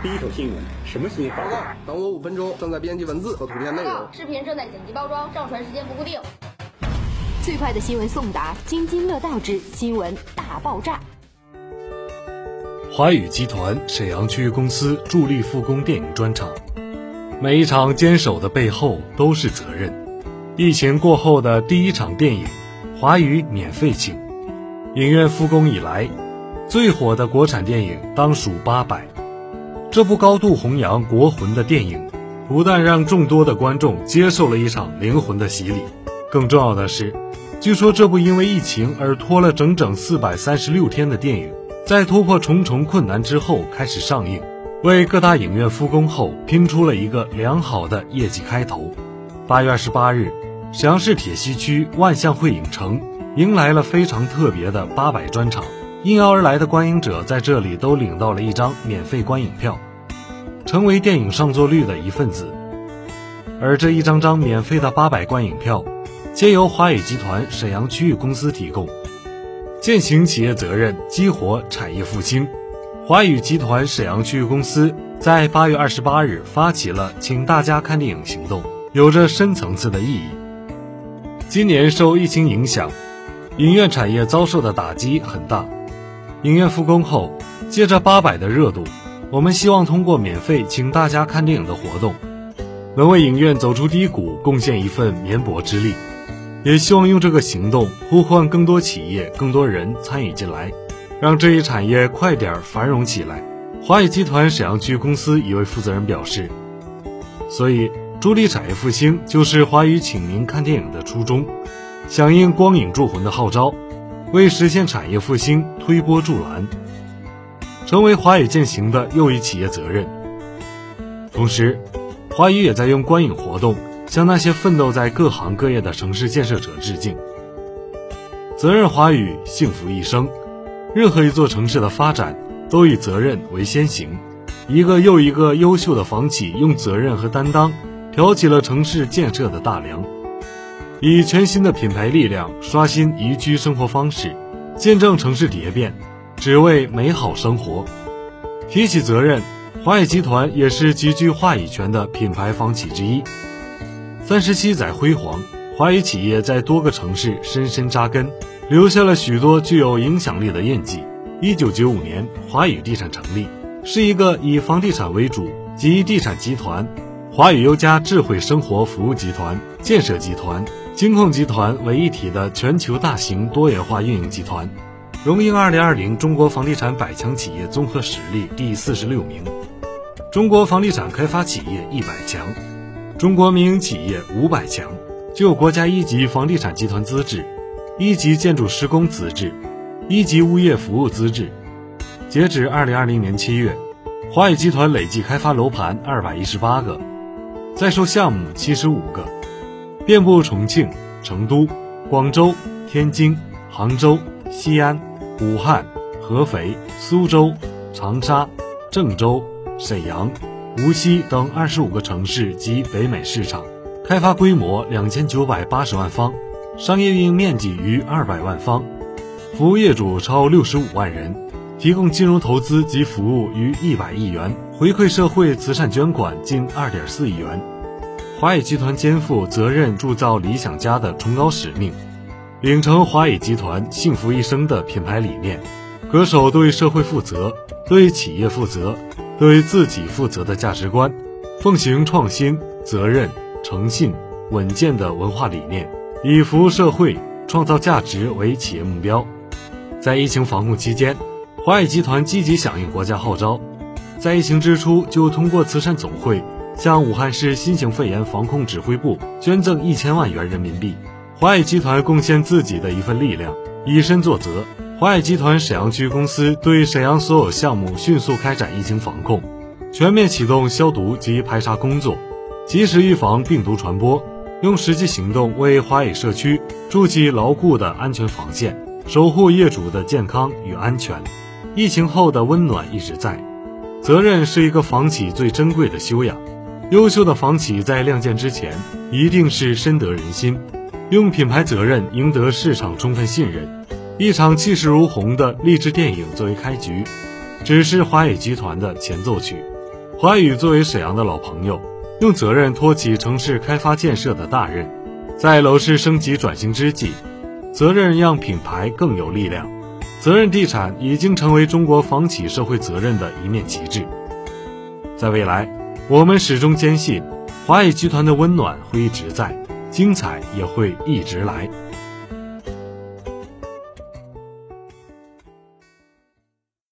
第一手新闻，什么新闻？报告，等我五分钟，正在编辑文字和图片内容。视频正在剪辑包装，上传时间不固定。最快的新闻送达，津津乐道之新闻大爆炸。华宇集团沈阳区域公司助力复工电影专场。每一场坚守的背后都是责任。疫情过后的第一场电影，华语免费请。影院复工以来，最火的国产电影当属《八佰》。这部高度弘扬国魂的电影，不但让众多的观众接受了一场灵魂的洗礼，更重要的是，据说这部因为疫情而拖了整整四百三十六天的电影，在突破重重困难之后开始上映。为各大影院复工后拼出了一个良好的业绩开头。八月二十八日，沈阳市铁西区万象汇影城迎来了非常特别的八佰专场，应邀而来的观影者在这里都领到了一张免费观影票，成为电影上座率的一份子。而这一张张免费的八百观影票，皆由华宇集团沈阳区域公司提供，践行企业责任，激活产业复兴。华宇集团沈阳区域公司在八月二十八日发起了“请大家看电影”行动，有着深层次的意义。今年受疫情影响，影院产业遭受的打击很大。影院复工后，借着八佰的热度，我们希望通过免费请大家看电影的活动，能为影院走出低谷贡献一份绵薄之力。也希望用这个行动呼唤更多企业、更多人参与进来。让这一产业快点繁荣起来。华宇集团沈阳区公司一位负责人表示：“所以助力产业复兴就是华宇请您看电影的初衷，响应光影铸魂的号召，为实现产业复兴推波助澜，成为华宇践行的又一企业责任。同时，华宇也在用观影活动向那些奋斗在各行各业的城市建设者致敬。责任华宇，幸福一生。”任何一座城市的发展都以责任为先行，一个又一个优秀的房企用责任和担当挑起了城市建设的大梁，以全新的品牌力量刷新宜居生活方式，见证城市蝶变，只为美好生活。提起责任，华宇集团也是极具话语权的品牌房企之一。三十七载辉煌，华宇企业在多个城市深深扎根。留下了许多具有影响力的印记。一九九五年，华宇地产成立，是一个以房地产为主及地产集团、华宇优家智慧生活服务集团、建设集团、金控集团为一体的全球大型多元化运营集团，荣膺二零二零中国房地产百强企业综合实力第四十六名，中国房地产开发企业一百强，中国民营企业五百强，具有国家一级房地产集团资质。一级建筑施工资质，一级物业服务资质。截止二零二零年七月，华宇集团累计开发楼盘二百一十八个，在售项目七十五个，遍布重庆、成都、广州、天津、杭州、西安、武汉、合肥、苏州、长沙、郑州、沈阳、无锡等二十五个城市及北美市场，开发规模两千九百八十万方。商业运营面积逾二百万方，服务业主超六十五万人，提供金融投资及服务逾一百亿元，回馈社会慈善捐款近二点四亿元。华宇集团肩负责任铸造理想家的崇高使命，秉承华宇集团幸福一生的品牌理念，恪守对社会负责、对企业负责、对自己负责的价值观，奉行创新、责任、诚信、稳健的文化理念。以服务社会、创造价值为企业目标，在疫情防控期间，华宇集团积极响应国家号召，在疫情之初就通过慈善总会向武汉市新型肺炎防控指挥部捐赠一千万元人民币。华宇集团贡献自己的一份力量，以身作则。华宇集团沈阳区公司对沈阳所有项目迅速开展疫情防控，全面启动消毒及排查工作，及时预防病毒传播。用实际行动为华宇社区筑起牢固的安全防线，守护业主的健康与安全。疫情后的温暖一直在。责任是一个房企最珍贵的修养。优秀的房企在亮剑之前，一定是深得人心，用品牌责任赢得市场充分信任。一场气势如虹的励志电影作为开局，只是华宇集团的前奏曲。华宇作为沈阳的老朋友，用责任托起城市开发建设的大任，在楼市升级转型之际，责任让品牌更有力量。责任地产已经成为中国房企社会责任的一面旗帜。在未来，我们始终坚信，华谊集团的温暖会一直在，精彩也会一直来。